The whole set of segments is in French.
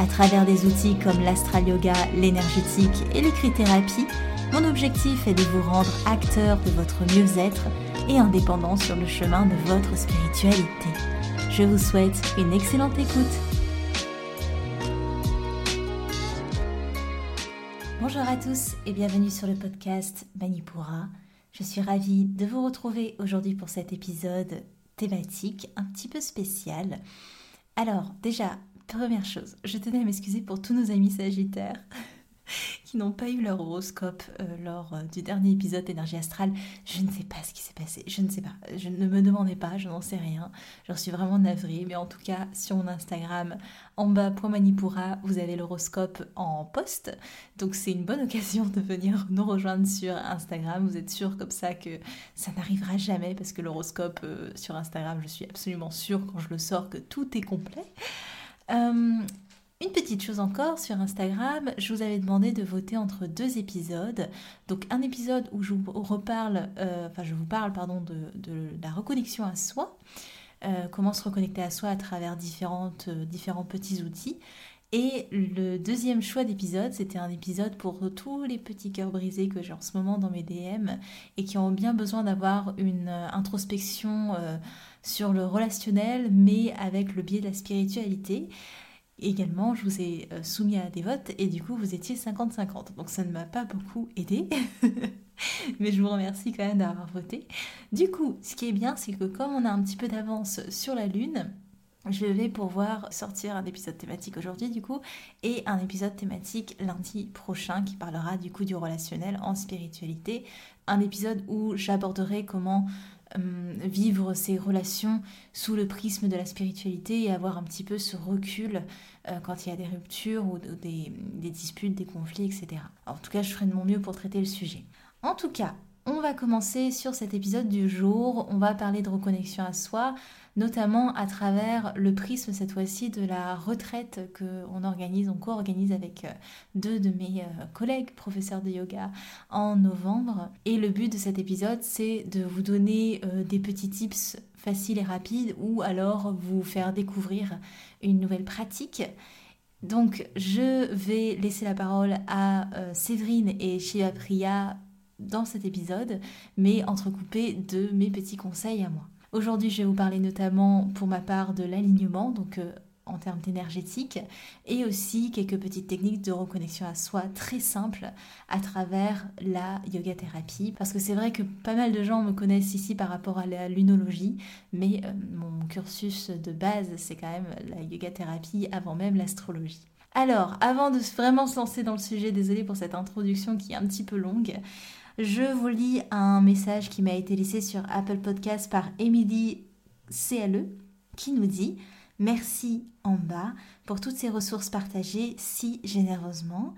À travers des outils comme l'astral yoga, l'énergétique et l'écrit-thérapie, mon objectif est de vous rendre acteur de votre mieux-être et indépendant sur le chemin de votre spiritualité. Je vous souhaite une excellente écoute. Bonjour à tous et bienvenue sur le podcast Manipura. Je suis ravie de vous retrouver aujourd'hui pour cet épisode thématique un petit peu spécial. Alors déjà, Première chose, je tenais à m'excuser pour tous nos amis sagittaires qui n'ont pas eu leur horoscope euh, lors euh, du dernier épisode Énergie Astrale. Je ne sais pas ce qui s'est passé, je ne sais pas. Je ne me demandais pas, je n'en sais rien. J'en suis vraiment navrée, mais en tout cas, sur mon Instagram, en bas, Manipura, vous avez l'horoscope en post. Donc c'est une bonne occasion de venir nous rejoindre sur Instagram. Vous êtes sûr comme ça que ça n'arrivera jamais parce que l'horoscope euh, sur Instagram, je suis absolument sûre quand je le sors que tout est complet. Euh, une petite chose encore sur Instagram, je vous avais demandé de voter entre deux épisodes. Donc un épisode où je vous reparle, euh, enfin je vous parle pardon de, la reconnexion à soi, euh, comment se reconnecter à soi à travers différents petits outils. Et le deuxième choix d'épisode, c'était un épisode pour tous les petits cœurs brisés que j'ai en ce moment dans mes DM et qui ont bien besoin d'avoir une introspection sur le relationnel, mais avec le biais de la spiritualité. Également, je vous ai euh, soumis à des votes et du coup, vous étiez 50-50. Donc ça ne m'a pas beaucoup aidé. mais je vous remercie quand même d'avoir voté. Du coup, ce qui est bien, c'est que comme on a un petit peu d'avance sur la Lune, je vais pouvoir sortir un épisode thématique aujourd'hui du coup et un épisode thématique lundi prochain qui parlera du coup du relationnel en spiritualité. Un épisode où j'aborderai comment euh, vivre ces relations sous le prisme de la spiritualité et avoir un petit peu ce recul euh, quand il y a des ruptures ou des disputes, des conflits, etc. en tout cas, je ferai de mon mieux pour traiter le sujet. En tout cas, on va commencer sur cet épisode du jour. On va parler de reconnexion à soi, notamment à travers le prisme cette fois-ci de la retraite qu'on organise, on co-organise avec euh, deux de mes euh, collègues professeurs de yoga en novembre. Et le but de cet épisode, c'est de vous donner euh, des petits tips faciles et rapides ou alors vous faire découvrir une nouvelle pratique. Donc je vais laisser la parole à Séverine et Shiva Priya dans cet épisode, mais entrecoupé de mes petits conseils à moi. Aujourd'hui, je vais vous parler notamment pour ma part de l'alignement, donc euh, en termes d'énergétique, et aussi quelques petites techniques de reconnexion à soi très simples à travers la yoga thérapie. Parce que c'est vrai que pas mal de gens me connaissent ici par rapport à la lunologie, mais euh, mon cursus de base, c'est quand même la yoga thérapie avant même l'astrologie. Alors, avant de vraiment se lancer dans le sujet, désolé pour cette introduction qui est un petit peu longue, je vous lis un message qui m'a été laissé sur Apple Podcast par Emily CLE qui nous dit Merci en bas pour toutes ces ressources partagées si généreusement.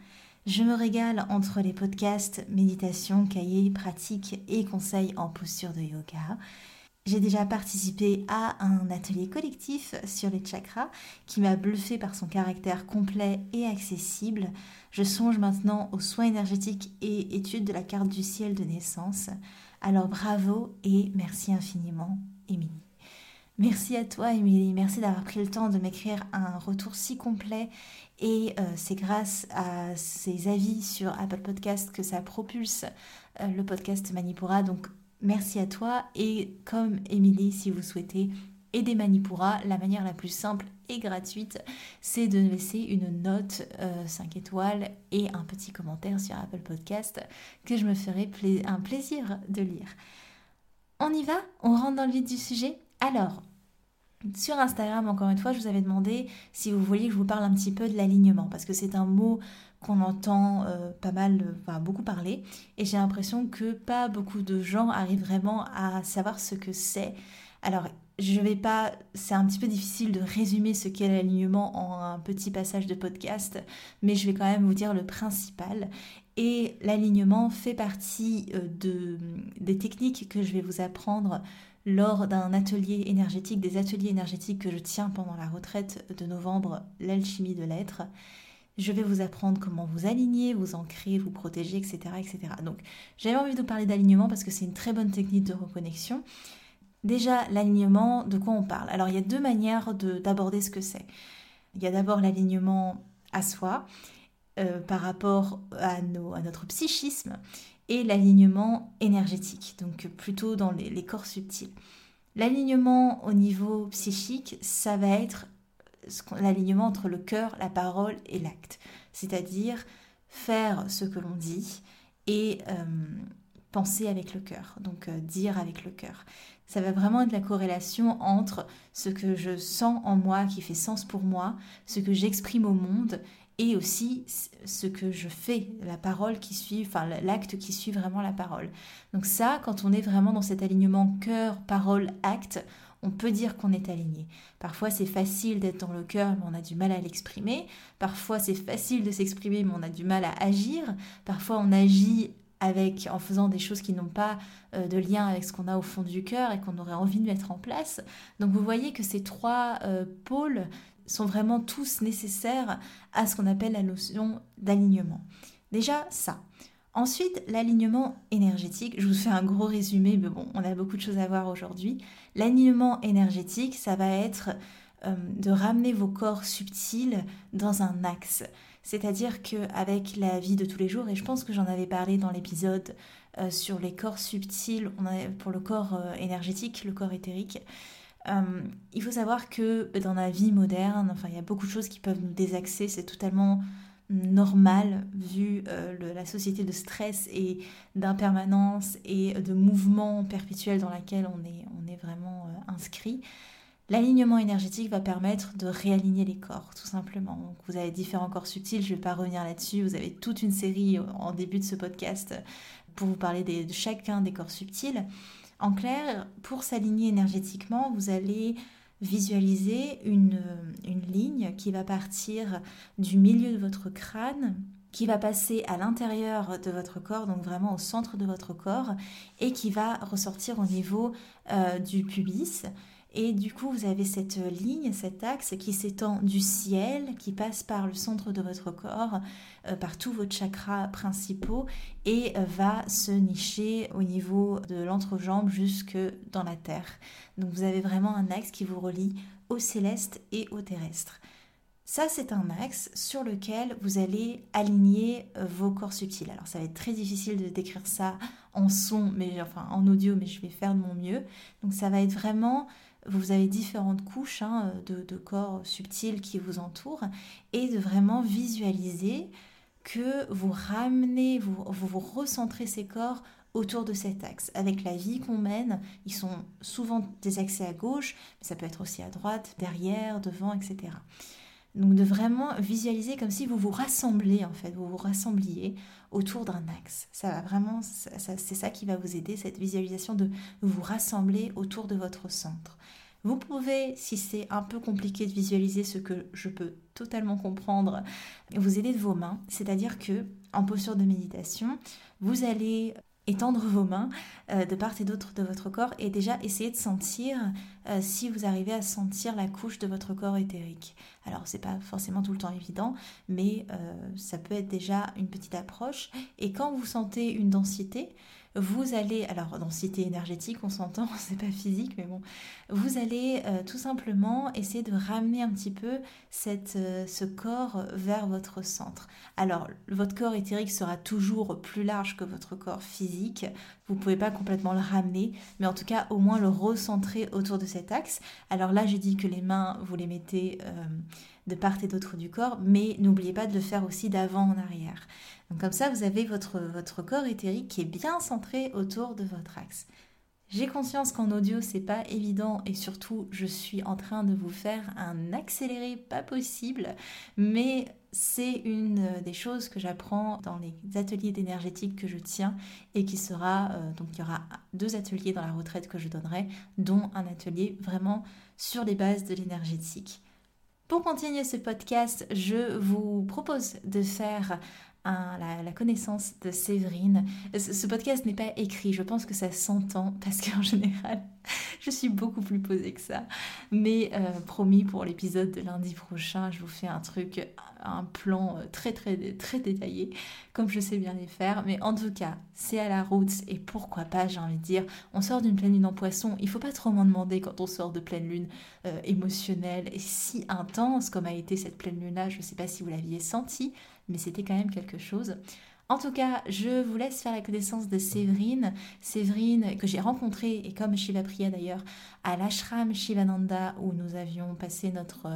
Je me régale entre les podcasts, méditation, cahiers, pratiques et conseils en posture de yoga. J'ai déjà participé à un atelier collectif sur les chakras qui m'a bluffé par son caractère complet et accessible. Je songe maintenant aux soins énergétiques et études de la carte du ciel de naissance. Alors bravo et merci infiniment, Émilie. Merci à toi, Émilie. Merci d'avoir pris le temps de m'écrire un retour si complet. Et euh, c'est grâce à ces avis sur Apple Podcast que ça propulse euh, le podcast Manipura. Donc Merci à toi. Et comme Émilie, si vous souhaitez aider Manipura, la manière la plus simple et gratuite, c'est de laisser une note 5 euh, étoiles et un petit commentaire sur Apple Podcast que je me ferai un plaisir de lire. On y va? On rentre dans le vif du sujet? Alors, sur Instagram, encore une fois, je vous avais demandé si vous vouliez que je vous parle un petit peu de l'alignement, parce que c'est un mot qu'on entend euh, pas mal, enfin beaucoup parler, et j'ai l'impression que pas beaucoup de gens arrivent vraiment à savoir ce que c'est. Alors, je vais pas, c'est un petit peu difficile de résumer ce qu'est l'alignement en un petit passage de podcast, mais je vais quand même vous dire le principal. Et l'alignement fait partie euh, de, des techniques que je vais vous apprendre lors d'un atelier énergétique, des ateliers énergétiques que je tiens pendant la retraite de novembre, l'alchimie de l'être. Je vais vous apprendre comment vous aligner, vous ancrer, vous protéger, etc. Donc j'avais envie de vous parler d'alignement parce que c'est une très bonne technique de reconnexion. Déjà, l'alignement, de quoi on parle? Alors il y a deux manières d'aborder ce que c'est. Il y a d'abord l'alignement à soi euh, par rapport à, notre psychisme et l'alignement énergétique, donc plutôt dans les, corps subtils. L'alignement au niveau psychique, ça va être l'alignement entre le cœur, la parole et l'acte, c'est-à-dire faire ce que l'on dit et euh, penser avec le cœur, donc euh, dire avec le cœur. Ça va vraiment être la corrélation entre ce que je sens en moi qui fait sens pour moi, ce que j'exprime au monde et aussi ce que je fais, la parole qui suit, enfin l'acte qui suit vraiment la parole. Donc ça, quand on est vraiment dans cet alignement cœur, parole, acte, on peut dire qu'on est aligné. Parfois c'est facile d'être dans le cœur, mais on a du mal à l'exprimer. Parfois c'est facile de s'exprimer, mais on a du mal à agir. Parfois on agit avec en faisant des choses qui n'ont pas euh, de lien avec ce qu'on a au fond du cœur et qu'on aurait envie de mettre en place. Donc vous voyez que ces trois euh, pôles sont vraiment tous nécessaires à ce qu'on appelle la notion d'alignement. Déjà ça. Ensuite, l'alignement énergétique. Je vous fais un gros résumé, mais bon, on a beaucoup de choses à voir aujourd'hui. L'alignement énergétique, ça va être euh, de ramener vos corps subtils dans un axe. C'est-à-dire qu'avec la vie de tous les jours, et je pense que j'en avais parlé dans l'épisode euh, sur les corps subtils, pour le corps euh, énergétique, le corps éthérique, il faut savoir que dans la vie moderne, enfin, il y a beaucoup de choses qui peuvent nous désaxer, c'est totalement normal vu la société de stress et d'impermanence et de mouvement perpétuel dans laquelle on est, on est vraiment inscrit. L'alignement énergétique va permettre de réaligner les corps, tout simplement. vous avez différents corps subtils, je ne vais pas revenir là-dessus. Vous avez toute une série en début de ce podcast pour vous parler de chacun des corps subtils. En clair, pour s'aligner énergétiquement, vous allez visualiser une, ligne qui va partir du milieu de votre crâne, qui va passer à l'intérieur de votre corps, donc vraiment au centre de votre corps, et qui va ressortir au niveau euh, du pubis. Et du coup, vous avez cette ligne, cet axe qui s'étend du ciel, qui passe par le centre de votre corps, euh, par tous vos chakras principaux, et euh, va se nicher au niveau de l'entrejambe jusque dans la terre. Donc vous avez vraiment un axe qui vous relie au céleste et au terrestre. Ça, c'est un axe sur lequel vous allez aligner euh, vos corps subtils. Alors, ça va être très difficile de décrire ça en son, mais enfin en audio, mais je vais faire de mon mieux. Donc, ça va être vraiment vous avez différentes couches hein, de, corps subtils qui vous entourent et de vraiment visualiser que vous ramenez, vous, vous, recentrez ces corps autour de cet axe. Avec la vie qu'on mène, ils sont souvent des accès à gauche, mais ça peut être aussi à droite, derrière, devant, etc. Donc de vraiment visualiser comme si vous vous rassemblez en fait, vous vous rassembliez autour d'un axe. Ça va vraiment, c'est ça qui va vous aider, cette visualisation de vous rassembler autour de votre centre. Vous pouvez, si c'est un peu compliqué de visualiser ce que je peux totalement comprendre, vous aider de vos mains, c'est-à-dire que en posture de méditation, vous allez étendre vos mains euh, de part et d'autre de votre corps et déjà essayer de sentir euh, si vous arrivez à sentir la couche de votre corps éthérique. Alors c'est pas forcément tout le temps évident, mais euh, ça peut être déjà une petite approche. Et quand vous sentez une densité, vous allez, alors densité énergétique, on s'entend, c'est pas physique, mais bon, vous allez euh, tout simplement essayer de ramener un petit peu euh, ce corps vers votre centre. Alors, votre corps éthérique sera toujours plus large que votre corps physique, vous pouvez pas complètement le ramener, mais en tout cas au moins le recentrer autour de cet axe. Alors là, j'ai dit que les mains, vous les mettez euh, de part et d'autre du corps, mais n'oubliez pas de le faire aussi d'avant en arrière. Donc comme ça, vous avez votre, votre corps éthérique qui est bien centré autour de votre axe. J'ai conscience qu'en audio c'est pas évident et surtout je suis en train de vous faire un accéléré pas possible, mais c'est une des choses que j'apprends dans les ateliers d'énergétique que je tiens et qui sera euh, donc il y aura deux ateliers dans la retraite que je donnerai, dont un atelier vraiment sur les bases de l'énergétique. Pour continuer ce podcast, je vous propose de faire la, connaissance de Séverine. Ce, podcast n'est pas écrit, je pense que ça s'entend parce qu'en général, je suis beaucoup plus posée que ça. Mais euh, promis, pour l'épisode de lundi prochain, je vous fais un truc, un plan euh, très très très détaillé, comme je sais bien les faire. Mais en tout cas, c'est à la route et pourquoi pas, j'ai envie de dire, on sort d'une pleine lune en poisson, il faut pas trop m'en demander quand on sort de pleine lune euh, émotionnelle et si intense comme a été cette pleine lune là, je ne sais pas si vous l'aviez senti, mais c'était quand même quelque chose. En tout cas, je vous laisse faire la connaissance de Séverine. Séverine que j'ai rencontrée, et comme Shiva Priya d'ailleurs, à l'ashram Shivananda où nous avions passé notre,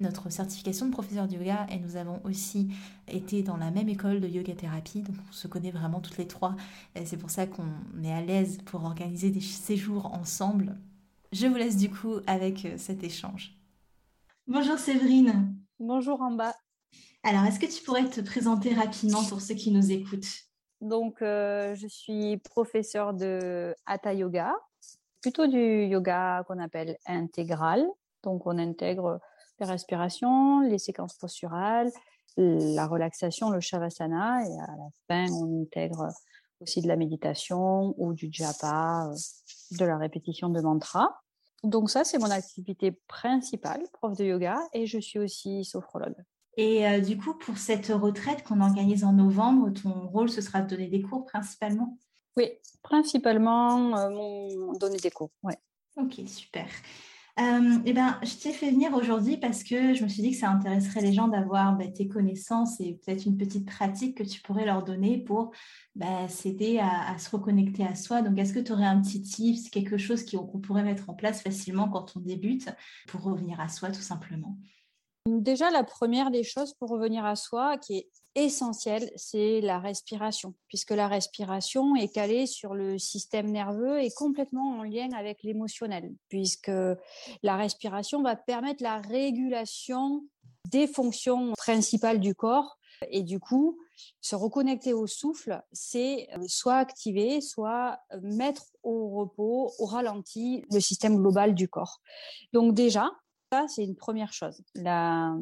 notre certification de professeur de yoga et nous avons aussi été dans la même école de yoga thérapie. Donc on se connaît vraiment toutes les trois. Et c'est pour ça qu'on est à l'aise pour organiser des séjours ensemble. Je vous laisse du coup avec euh, cet échange. Bonjour Séverine. Bonjour Amba. Alors, est-ce que tu pourrais te présenter rapidement pour ceux qui nous écoutent? Donc, euh, je suis professeure de Hatha Yoga, plutôt du yoga qu'on appelle intégral. Donc, on intègre les respirations, les séquences posturales, la relaxation, le shavasana, et à la fin, on intègre aussi de la méditation ou du japa, euh, de la répétition de mantras. Donc ça, c'est mon activité principale, prof de yoga, et je suis aussi sophrologue. Et euh, du coup, pour cette retraite qu'on organise en novembre, ton rôle, ce sera de donner des cours principalement? Oui, principalement euh, donner des cours. Ouais. Ok, super. Euh, eh ben, je t'ai fait venir aujourd'hui parce que je me suis dit que ça intéresserait les gens d'avoir bah, tes connaissances et peut-être une petite pratique que tu pourrais leur donner pour bah, s'aider à, se reconnecter à soi. Donc, est-ce que tu aurais un petit tip, quelque chose qu'on pourrait mettre en place facilement quand on débute pour revenir à soi tout simplement? Déjà, la première des choses pour revenir à soi, qui est essentielle, c'est la respiration, puisque la respiration est calée sur le système nerveux et complètement en lien avec l'émotionnel, puisque la respiration va permettre la régulation des fonctions principales du corps. Et du coup, se reconnecter au souffle, c'est euh, soit activer, soit mettre au repos, au ralenti, le système global du corps. Donc déjà, ça, c'est une première chose, la,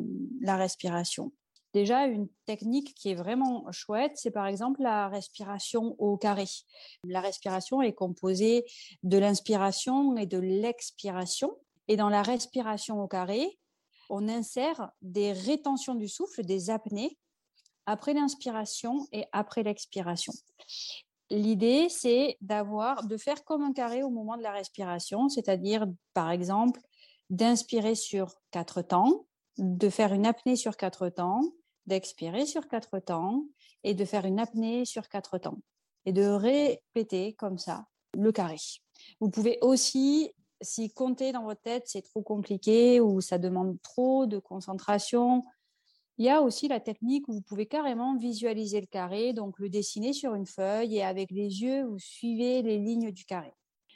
respiration. Déjà, une technique qui est vraiment chouette, c'est par exemple la respiration au carré. La respiration est composée de l'inspiration et de l'expiration. Et dans la respiration au carré, on insère des rétentions du souffle, des apnées, après l'inspiration et après l'expiration. L'idée, c'est d'avoir, de faire comme un carré au moment de la respiration, c'est-à-dire, par exemple, d'inspirer sur quatre temps, de faire une apnée sur quatre temps, d'expirer sur quatre temps et de faire une apnée sur quatre temps et de répéter comme ça le carré. Vous pouvez aussi, si compter dans votre tête c'est trop compliqué ou ça demande trop de concentration, il y a aussi la technique où vous pouvez carrément visualiser le carré, donc le dessiner sur une feuille et avec les yeux, vous suivez les lignes du carré.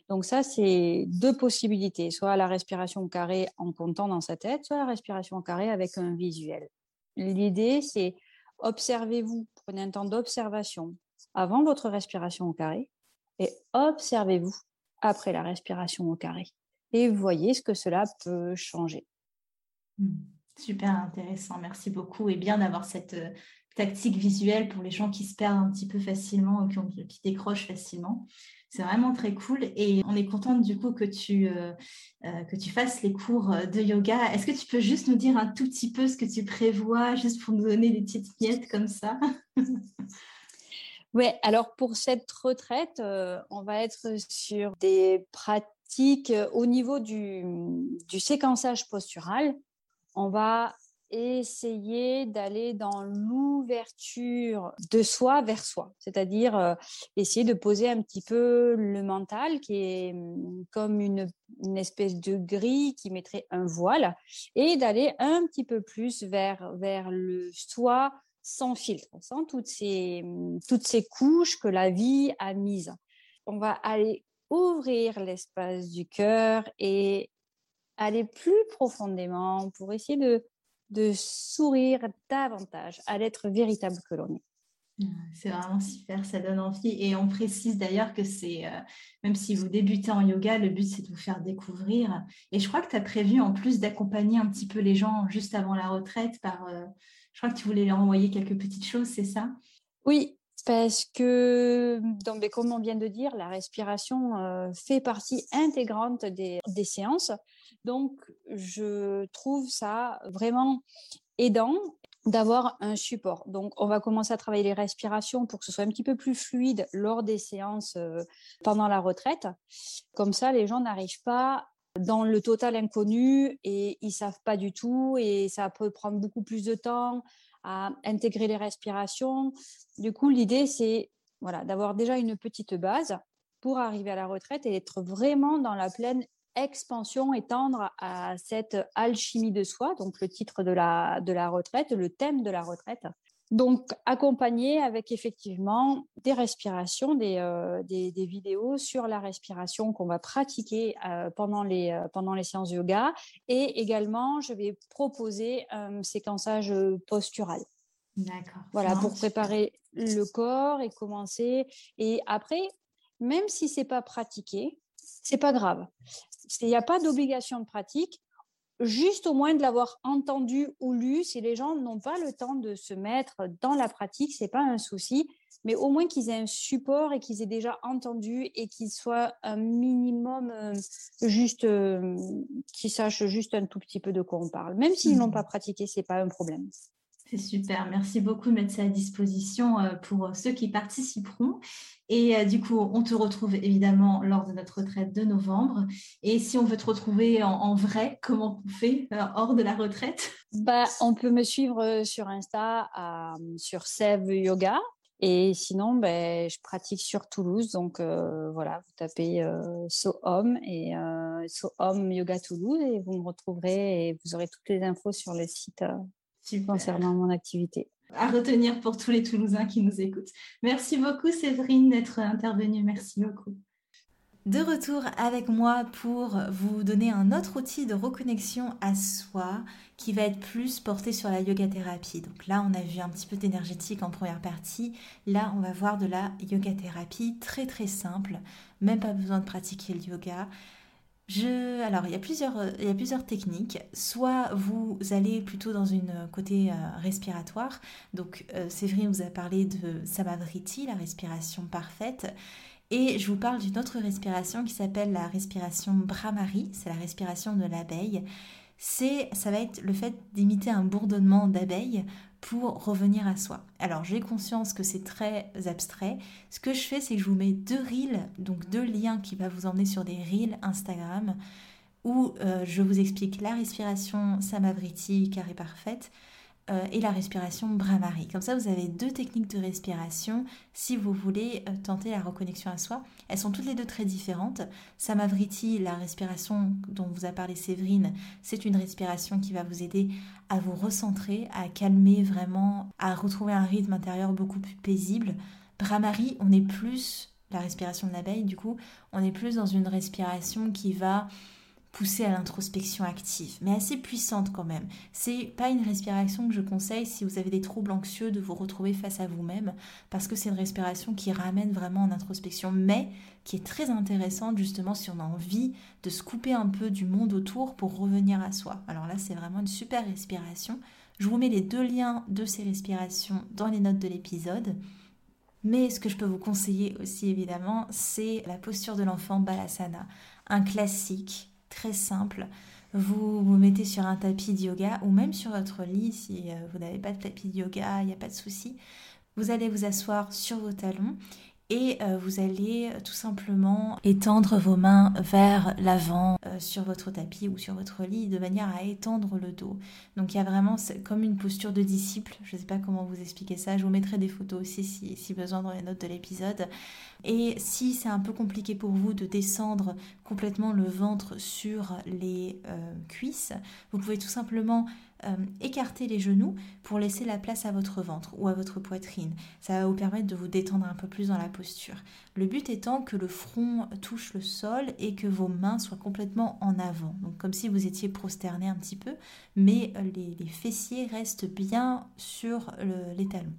Donc ça, c'est deux possibilités, soit la respiration au carré en comptant dans sa tête, soit la respiration au carré avec un visuel. L'idée, c'est observez-vous, prenez un temps d'observation avant votre respiration au carré et observez-vous après la respiration au carré et voyez ce que cela peut changer. Hmm. Super intéressant, merci beaucoup. Et bien d'avoir cette euh, tactique visuelle pour les gens qui se perdent un petit peu facilement qui, qui décrochent facilement. C'est vraiment très cool et on est contente du coup que tu, euh, euh, que tu fasses les cours euh, de yoga. Est-ce que tu peux juste nous dire un tout petit peu ce que tu prévois, juste pour nous donner des petites miettes comme ça? Oui, alors pour cette retraite, on va être sur des pratiques au niveau du, du séquençage postural. On va essayer d'aller dans l'ouverture de soi vers soi, c'est-à-dire euh, essayer de poser un petit peu le mental qui est hum, comme une, espèce de grille qui mettrait un voile et d'aller un petit peu plus vers, vers le soi sans filtre, sans toutes ces, hum, toutes ces couches que la vie a mises. On va aller ouvrir l'espace du cœur et aller plus profondément pour essayer de, de sourire davantage à l'être véritable que l'on est. C'est vraiment super, ça donne envie. Et on précise d'ailleurs que c'est, euh, même si vous débutez en yoga, le but c'est de vous faire découvrir. Et je crois que tu as prévu en plus d'accompagner un petit peu les gens juste avant la retraite par, euh, je crois que tu voulais leur envoyer quelques petites choses, c'est ça? Oui, parce que, donc, comme on vient de dire, la respiration fait partie intégrante des, séances. Donc, je trouve ça vraiment aidant d'avoir un support. Donc, on va commencer à travailler les respirations pour que ce soit un petit peu plus fluide lors des séances pendant la retraite. Comme ça, les gens n'arrivent pas dans le total inconnu et ils savent pas du tout et ça peut prendre beaucoup plus de temps à intégrer les respirations. Du coup, l'idée, c'est voilà, d'avoir déjà une petite base pour arriver à la retraite et être vraiment dans la pleine expansion et tendre à cette alchimie de soi, donc le titre de la, de la retraite, le thème de la retraite. Donc, accompagné avec effectivement des respirations, des, euh, des, vidéos sur la respiration qu'on va pratiquer euh, pendant, les, euh, pendant les séances de yoga. Et également, je vais proposer un séquençage postural. D'accord. Voilà, pour préparer le corps et commencer. Et après, même si c'est pas pratiqué, c'est pas grave. Il n'y a pas d'obligation de pratique, juste au moins de l'avoir entendu ou lu. Si les gens n'ont pas le temps de se mettre dans la pratique, c'est pas un souci, mais au moins qu'ils aient un support et qu'ils aient déjà entendu et qu'ils soient un minimum euh, juste, euh, qu'ils sachent juste un tout petit peu de quoi on parle. Même s'ils n'ont mmh. pas pratiqué, c'est pas un problème. C'est super. Merci beaucoup de mettre ça à disposition euh, pour ceux qui participeront. Et euh, du coup, on te retrouve évidemment lors de notre retraite de novembre. Et si on veut te retrouver en, vrai, comment on fait euh, hors de la retraite? Bah, On peut me suivre sur Insta, sur Sev Yoga. Et sinon, ben, je pratique sur Toulouse. Donc voilà, vous tapez Home et Home Yoga Toulouse et vous me retrouverez et vous aurez toutes les infos sur le site concernant mon activité. À retenir pour tous les Toulousains qui nous écoutent. Merci beaucoup Séverine d'être intervenue. Merci beaucoup. De retour avec moi pour vous donner un autre outil de reconnexion à soi qui va être plus porté sur la yoga thérapie. Donc là, on a vu un petit peu d'énergétique en première partie. Là, on va voir de la yoga thérapie très très simple. Même pas besoin de pratiquer le yoga. Alors, il y, a plusieurs, euh, il y a plusieurs techniques. Soit vous allez plutôt dans une euh, côté euh, respiratoire. Donc, Séverine vous a parlé de Samavriti, la respiration parfaite. Et je vous parle d'une autre respiration qui s'appelle la respiration Brahmari. C'est la respiration de l'abeille. C'est, ça va être le fait d'imiter un bourdonnement d'abeille pour revenir à soi. Alors j'ai conscience que c'est très abstrait. Ce que je fais, c'est que je vous mets deux reels, donc deux liens qui vont vous emmener sur des reels Instagram où euh, je vous explique la respiration Samavriti carré parfaite euh, et la respiration Brahmari. Comme ça, vous avez deux techniques de respiration si vous voulez euh, tenter la reconnexion à soi. Elles sont toutes les deux très différentes. Samavriti, la respiration dont vous a parlé Séverine, c'est une respiration qui va vous aider à vous recentrer, à calmer vraiment, à retrouver un rythme intérieur beaucoup plus paisible. Brahmari, on est plus, la respiration de l'abeille du coup, on est plus dans une respiration qui va poussée à l'introspection active, mais assez puissante quand même. C'est pas une respiration que je conseille si vous avez des troubles anxieux de vous retrouver face à vous-même, parce que c'est une respiration qui ramène vraiment en introspection, mais qui est très intéressante justement si on a envie de se couper un peu du monde autour pour revenir à soi. Alors là, c'est vraiment une super respiration. Je vous mets les deux liens de ces respirations dans les notes de l'épisode. Mais ce que je peux vous conseiller aussi évidemment, c'est la posture de l'enfant Balasana, un classique très simple. Vous vous mettez sur un tapis de yoga ou même sur votre lit si euh, vous n'avez pas de tapis de yoga, il n'y a pas de souci. Vous allez vous asseoir sur vos talons et euh, vous allez euh, tout simplement étendre vos mains vers l'avant euh, sur votre tapis ou sur votre lit de manière à étendre le dos. Donc il y a vraiment comme une posture de disciple, je ne sais pas comment vous expliquer ça, je vous mettrai des photos aussi si, si besoin dans les notes de l'épisode. Et si c'est un peu compliqué pour vous de descendre complètement le ventre sur les cuisses, vous pouvez tout simplement euh, écarter les genoux pour laisser la place à votre ventre ou à votre poitrine. Ça va vous permettre de vous détendre un peu plus dans la posture. Le but étant que le front touche le sol et que vos mains soient complètement en avant. Donc comme si vous étiez prosterné un petit peu, mais les, fessiers restent bien sur les talons.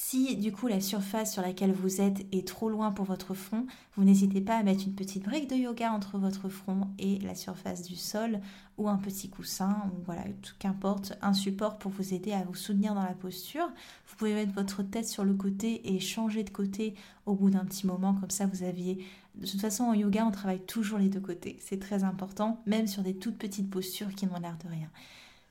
Si du coup la surface sur laquelle vous êtes est trop loin pour votre front, vous n'hésitez pas à mettre une petite brique de yoga entre votre front et la surface du sol ou un petit coussin ou voilà, qu'importe, un support pour vous aider à vous soutenir dans la posture. Vous pouvez mettre votre tête sur le côté et changer de côté au bout d'un petit moment comme ça vous aviez de toute façon en yoga on travaille toujours les deux côtés, c'est très important même sur des toutes petites postures qui n'ont l'air de rien.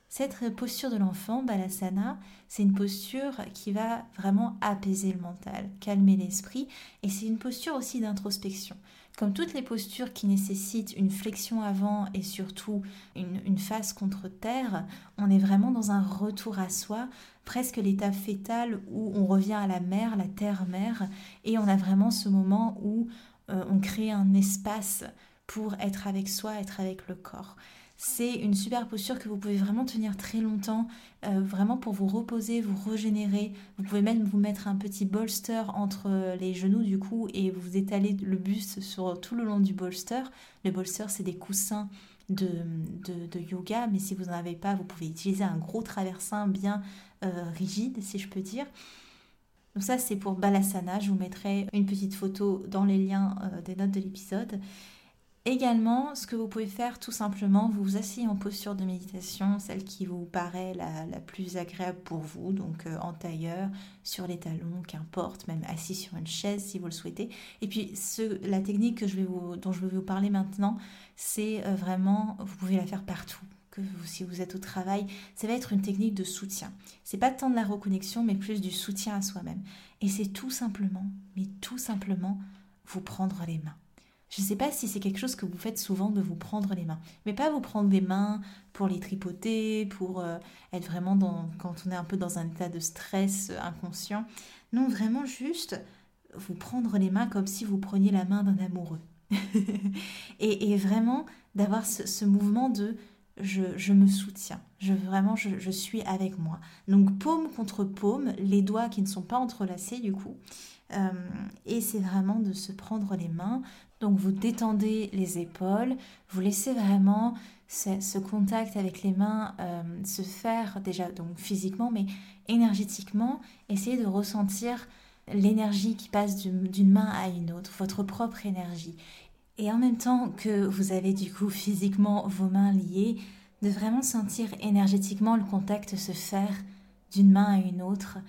Cette posture de l'enfant, Balasana, c'est une posture qui va vraiment apaiser le mental, calmer l'esprit, et c'est une posture aussi d'introspection. Comme toutes les postures qui nécessitent une flexion avant et surtout une, face contre terre, on est vraiment dans un retour à soi, presque l'état fétal où on revient à la mer, la terre-mère, et on a vraiment ce moment où euh, on crée un espace pour être avec soi, être avec le corps. C'est une super posture que vous pouvez vraiment tenir très longtemps, euh, vraiment pour vous reposer, vous régénérer. Vous pouvez même vous mettre un petit bolster entre les genoux du coup et vous étaler le buste sur tout le long du bolster. Le bolster, c'est des coussins de, yoga, mais si vous n'en avez pas, vous pouvez utiliser un gros traversin bien euh, rigide, si je peux dire. Donc ça, c'est pour Balasana. Je vous mettrai une petite photo dans les liens euh, des notes de l'épisode. Également, ce que vous pouvez faire tout simplement, vous vous asseyez en posture de méditation, celle qui vous paraît la, plus agréable pour vous, donc euh, en tailleur, sur les talons, qu'importe, même assis sur une chaise si vous le souhaitez. Et puis la technique que je vais vous, dont je vais vous parler maintenant, c'est euh, vraiment, vous pouvez la faire partout. Que si vous êtes au travail, ça va être une technique de soutien. C'est pas tant de la reconnexion, mais plus du soutien à soi-même. Et c'est tout simplement, mais tout simplement, vous prendre les mains. Je ne sais pas si c'est quelque chose que vous faites souvent de vous prendre les mains, mais pas vous prendre les mains pour les tripoter, pour euh, être vraiment dans, quand on est un peu dans un état de stress euh, inconscient. Non, vraiment juste vous prendre les mains comme si vous preniez la main d'un amoureux. et, vraiment d'avoir ce, mouvement de je, me soutiens, vraiment je, je suis avec moi. Donc paume contre paume, les doigts qui ne sont pas entrelacés du coup. Euh, et c'est vraiment de se prendre les mains. Donc vous détendez les épaules, vous laissez vraiment ce, contact avec les mains euh, se faire déjà donc physiquement, mais énergétiquement. Essayez de ressentir l'énergie qui passe d'une main à une autre, votre propre énergie. Et en même temps que vous avez du coup physiquement vos mains liées, de vraiment sentir énergétiquement le contact se faire d'une main à une autre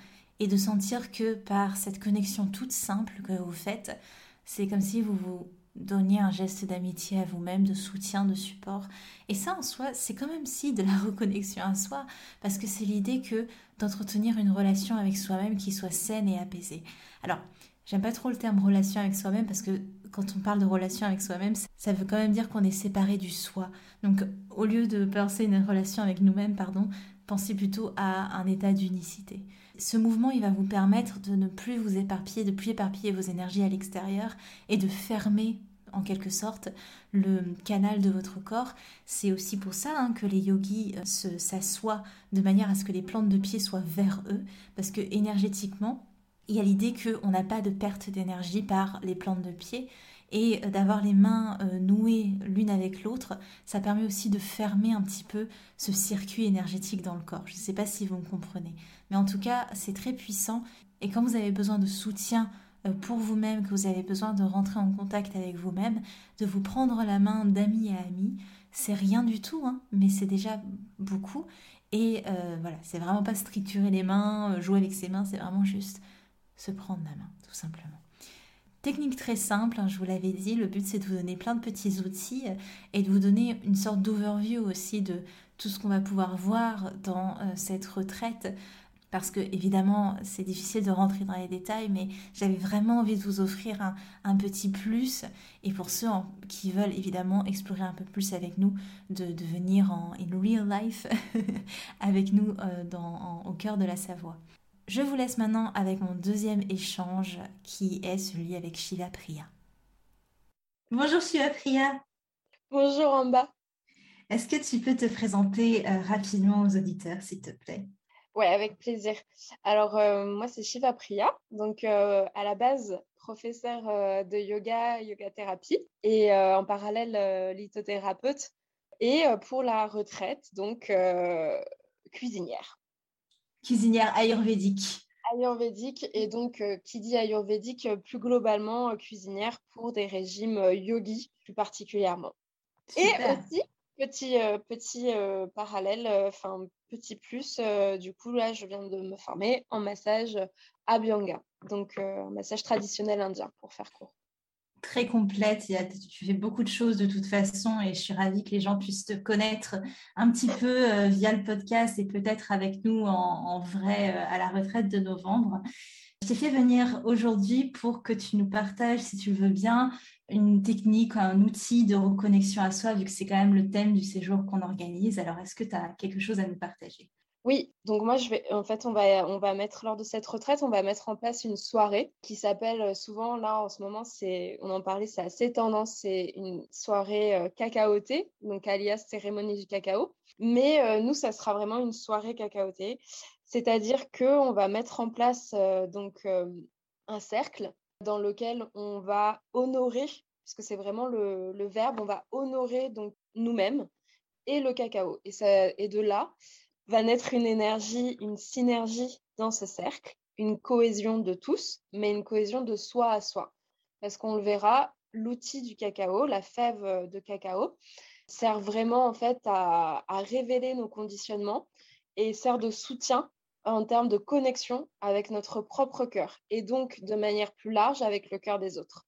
et de sentir que par cette connexion toute simple que vous faites, c'est comme si vous vous donniez un geste d'amitié à vous-même, de soutien, de support. Et ça en soi, c'est quand même si de la reconnexion à soi, parce que c'est l'idée que d'entretenir une relation avec soi-même qui soit saine et apaisée. Alors, j'aime pas trop le terme relation avec soi-même parce que quand on parle de relation avec soi-même, ça veut quand même dire qu'on est séparé du soi. Donc, au lieu de penser une relation avec nous-mêmes, pardon, pensez plutôt à un état d'unicité ce mouvement, il va vous permettre de ne plus vous éparpiller, de plus éparpiller vos énergies à l'extérieur et de fermer en quelque sorte le canal de votre corps. C'est aussi pour ça hein, que les yogis euh, s'assoient de manière à ce que les plantes de pied soient vers eux, parce que énergétiquement, il y a l'idée qu'on n'a pas de perte d'énergie par les plantes de pied et euh, d'avoir les mains euh, nouées l'une avec l'autre, ça permet aussi de fermer un petit peu ce circuit énergétique dans le corps. Je ne sais pas si vous me comprenez, mais en tout cas, c'est très puissant. Et quand vous avez besoin de soutien pour vous-même, que vous avez besoin de rentrer en contact avec vous-même, de vous prendre la main d'amis à amis, c'est rien du tout, hein, mais c'est déjà beaucoup. Et voilà, c'est vraiment pas stricturer les mains, jouer avec ses mains, c'est vraiment juste se prendre la main, tout simplement. Technique très simple, hein, je vous l'avais dit, le but c'est de vous donner plein de petits outils euh, et de vous donner une sorte d'overview aussi de tout ce qu'on va pouvoir voir dans euh, cette retraite. Parce que évidemment c'est difficile de rentrer dans les détails, mais j'avais vraiment envie de vous offrir un, petit plus. Et pour ceux qui veulent évidemment explorer un peu plus avec nous, de, venir en in real life avec nous euh, dans, au cœur de la Savoie. Je vous laisse maintenant avec mon deuxième échange qui est celui avec Shiva Priya. Bonjour Shiva Priya. Bonjour Amba. Est-ce que tu peux te présenter rapidement aux auditeurs, s'il te plaît? Oui, avec plaisir. Alors, moi, c'est Shiva Priya. Donc, à la base, professeur de yoga, yoga thérapie et en parallèle, lithothérapeute. Et pour la retraite, donc, cuisinière. Cuisinière ayurvédique. Ayurvédique et donc qui dit ayurvédique plus globalement cuisinière pour des régimes yogi plus particulièrement. Et aussi petit petit parallèle, enfin petit plus, du coup là je viens de me former en massage Abhyanga, donc un massage traditionnel indien pour faire court très complète. tu fais beaucoup de choses de toute façon et je suis ravie que les gens puissent te connaître un petit peu euh, via le podcast et peut-être avec nous en, vrai euh, à la retraite de novembre. Je t'ai fait venir aujourd'hui pour que tu nous partages, si tu veux bien, une technique, un outil de reconnexion à soi, vu que c'est quand même le thème du séjour qu'on organise. Alors, est-ce que tu as quelque chose à nous partager? Oui, donc moi, je vais, en fait, on va, on va mettre, lors de cette retraite, on va mettre en place une soirée qui s'appelle euh, souvent, là, en ce moment, c'est, on en parlait, c'est assez tendance, c'est une soirée euh, cacaotée, donc alias cérémonie du cacao. Mais euh, nous, ça sera vraiment une soirée cacaotée, c'est-à-dire qu'on va mettre en place donc un cercle dans lequel on va honorer, puisque c'est vraiment le, verbe, on va honorer donc nous-mêmes et le cacao. Et, ça, et de là, va naître une énergie, une synergie dans ce cercle, une cohésion de tous, mais une cohésion de soi à soi. Parce qu'on le verra, l'outil du cacao, la fève de cacao, sert vraiment en fait à, révéler nos conditionnements et sert de soutien en termes de connexion avec notre propre cœur et donc de manière plus large avec le cœur des autres.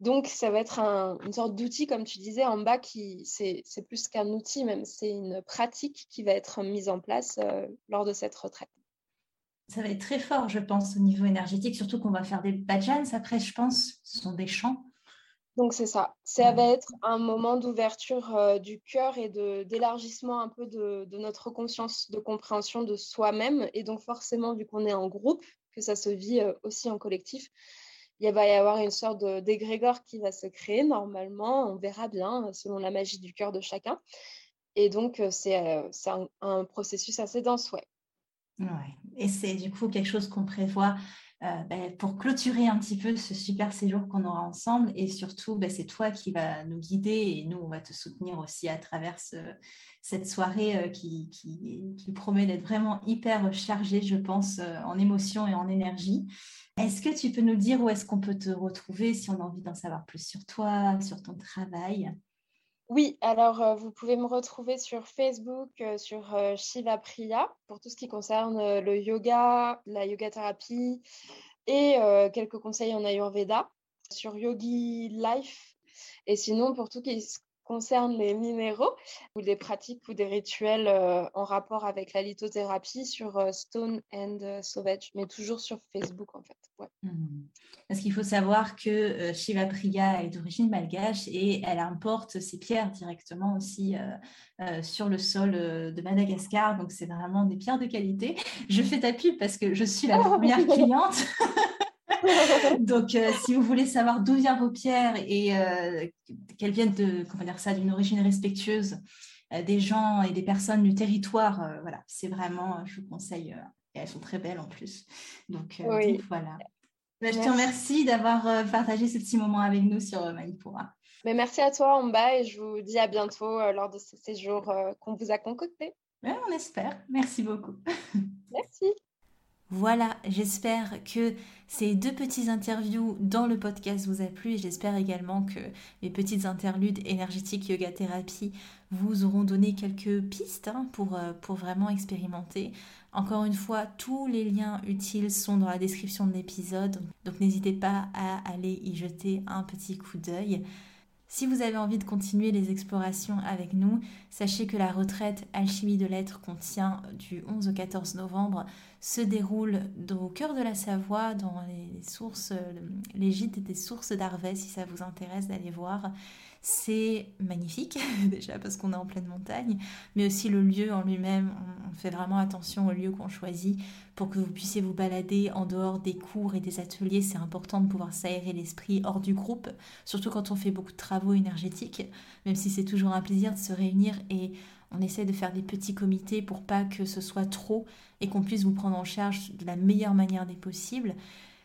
Donc, ça va être une sorte d'outil, comme tu disais, en bas, qui c'est plus qu'un outil, même c'est une pratique qui va être mise en place euh, lors de cette retraite. Ça va être très fort, je pense, au niveau énergétique, surtout qu'on va faire des bhajans après, je pense, ce sont des chants. Donc, c'est ça. Ça va être un moment d'ouverture euh, du cœur et d'élargissement un peu de, de, notre conscience, de compréhension de soi-même. Et donc, forcément, vu qu'on est en groupe, que ça se vit euh, aussi en collectif, il va y avoir une sorte d'égrégore qui va se créer normalement. On verra bien selon la magie du cœur de chacun. Et donc, euh, c'est euh, un, un, processus assez dense, ouais. Ouais. Et c'est du coup quelque chose qu'on prévoit euh, ben, pour clôturer un petit peu ce super séjour qu'on aura ensemble. Et surtout, ben, c'est toi qui vas nous guider et nous, on va te soutenir aussi à travers cette soirée qui, qui, promet d'être vraiment hyper chargée, je pense, en émotions et en énergie. Est-ce que tu peux nous dire où est-ce qu'on peut te retrouver si on a envie d'en savoir plus sur toi, sur ton travail? Oui, alors euh, vous pouvez me retrouver sur Facebook, euh, sur euh, Shiva Priya, pour tout ce qui concerne le yoga, la yoga thérapie et quelques conseils en Ayurveda, sur Yogi Life. Et sinon, pour tout qui concerne les minéraux ou des pratiques ou des rituels euh, en rapport avec la lithothérapie sur euh, Stone and euh, Sauvage, mais toujours sur Facebook en fait. Mmh. Parce qu'il faut savoir que Shiva Priya est d'origine malgache et elle importe ses pierres directement aussi sur le sol de Madagascar. Donc c'est vraiment des pierres de qualité. Je fais ta pub parce que je suis la première cliente. Donc, euh, si vous voulez savoir d'où viennent vos pierres et euh, qu'elles viennent de, comment dire ça, d'une origine respectueuse euh, des gens et des personnes du territoire, voilà, c'est vraiment, je vous conseille. et elles sont très belles en plus. Donc, voilà. Bah, je te remercie d'avoir partagé ce petit moment avec nous sur Manipura. Mais merci à toi, Amba, et je vous dis à bientôt lors de ce séjour qu'on vous a concocté. on espère. Merci beaucoup. Merci. Voilà, j'espère que ces deux petites interviews dans le podcast vous a plu et j'espère également que mes petites interludes énergétiques yoga thérapie vous auront donné quelques pistes hein, pour, euh, pour vraiment expérimenter. Encore une fois, tous les liens utiles sont dans la description de l'épisode, donc n'hésitez pas à aller y jeter un petit coup d'œil. Si vous avez envie de continuer les explorations avec nous, sachez que la retraite Alchimie de l'être qu'on tient du 11 au 14 novembre se déroule au cœur de la Savoie, dans les sources, les gîtes des sources d'Arvès, si ça vous intéresse d'aller voir. c'est magnifique, déjà parce qu'on est en pleine montagne, mais aussi le lieu en lui-même. On, fait vraiment attention au lieu qu'on choisit pour que vous puissiez vous balader en dehors des cours et des ateliers. C'est important de pouvoir s'aérer l'esprit hors du groupe, surtout quand on fait beaucoup de travaux énergétiques, même si c'est toujours un plaisir de se réunir et on essaie de faire des petits comités pour pas que ce soit trop et qu'on puisse vous prendre en charge de la meilleure manière des possibles.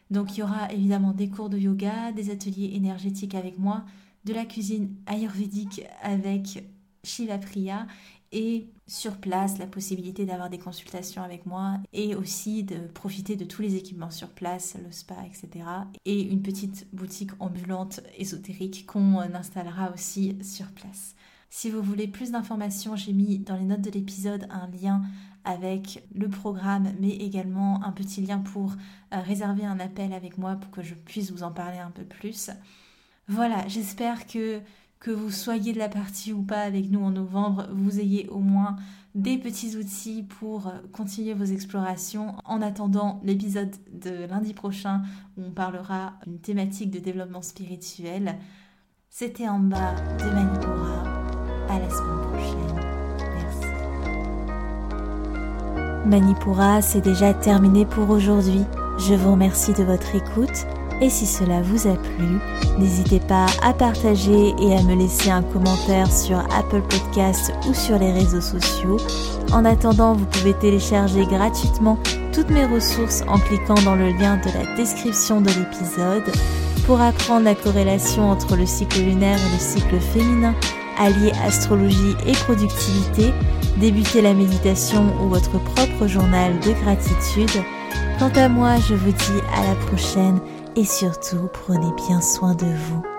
Donc il y aura évidemment des cours de yoga, des ateliers énergétiques avec moi, de la cuisine ayurvédique avec Shiva Priya et sur place la possibilité d'avoir des consultations avec moi et aussi de profiter de tous les équipements sur place, le spa, etc. Et une petite boutique ambulante ésotérique qu'on installera aussi sur place. Si vous voulez plus d'informations, j'ai mis dans les notes de l'épisode un lien avec le programme, mais également un petit lien pour euh, réserver un appel avec moi pour que je puisse vous en parler un peu plus. Voilà, j'espère que que vous soyez de la partie ou pas avec nous en novembre, vous ayez au moins des petits outils pour euh, continuer vos explorations en attendant l'épisode de lundi prochain où on parlera d'une thématique de développement spirituel. C'était en bas de Manipura. À la semaine prochaine. Merci. Manipura, c'est déjà terminé pour aujourd'hui. Je vous remercie de votre écoute et si cela vous a plu, n'hésitez pas à partager et à me laisser un commentaire sur Apple Podcasts ou sur les réseaux sociaux. En attendant, vous pouvez télécharger gratuitement toutes mes ressources en cliquant dans le lien de la description de l'épisode pour apprendre la corrélation entre le cycle lunaire et le cycle féminin, allier astrologie et productivité, débuter la méditation ou votre propre journal de gratitude. Quant à moi, je vous dis à la prochaine et surtout prenez bien soin de vous.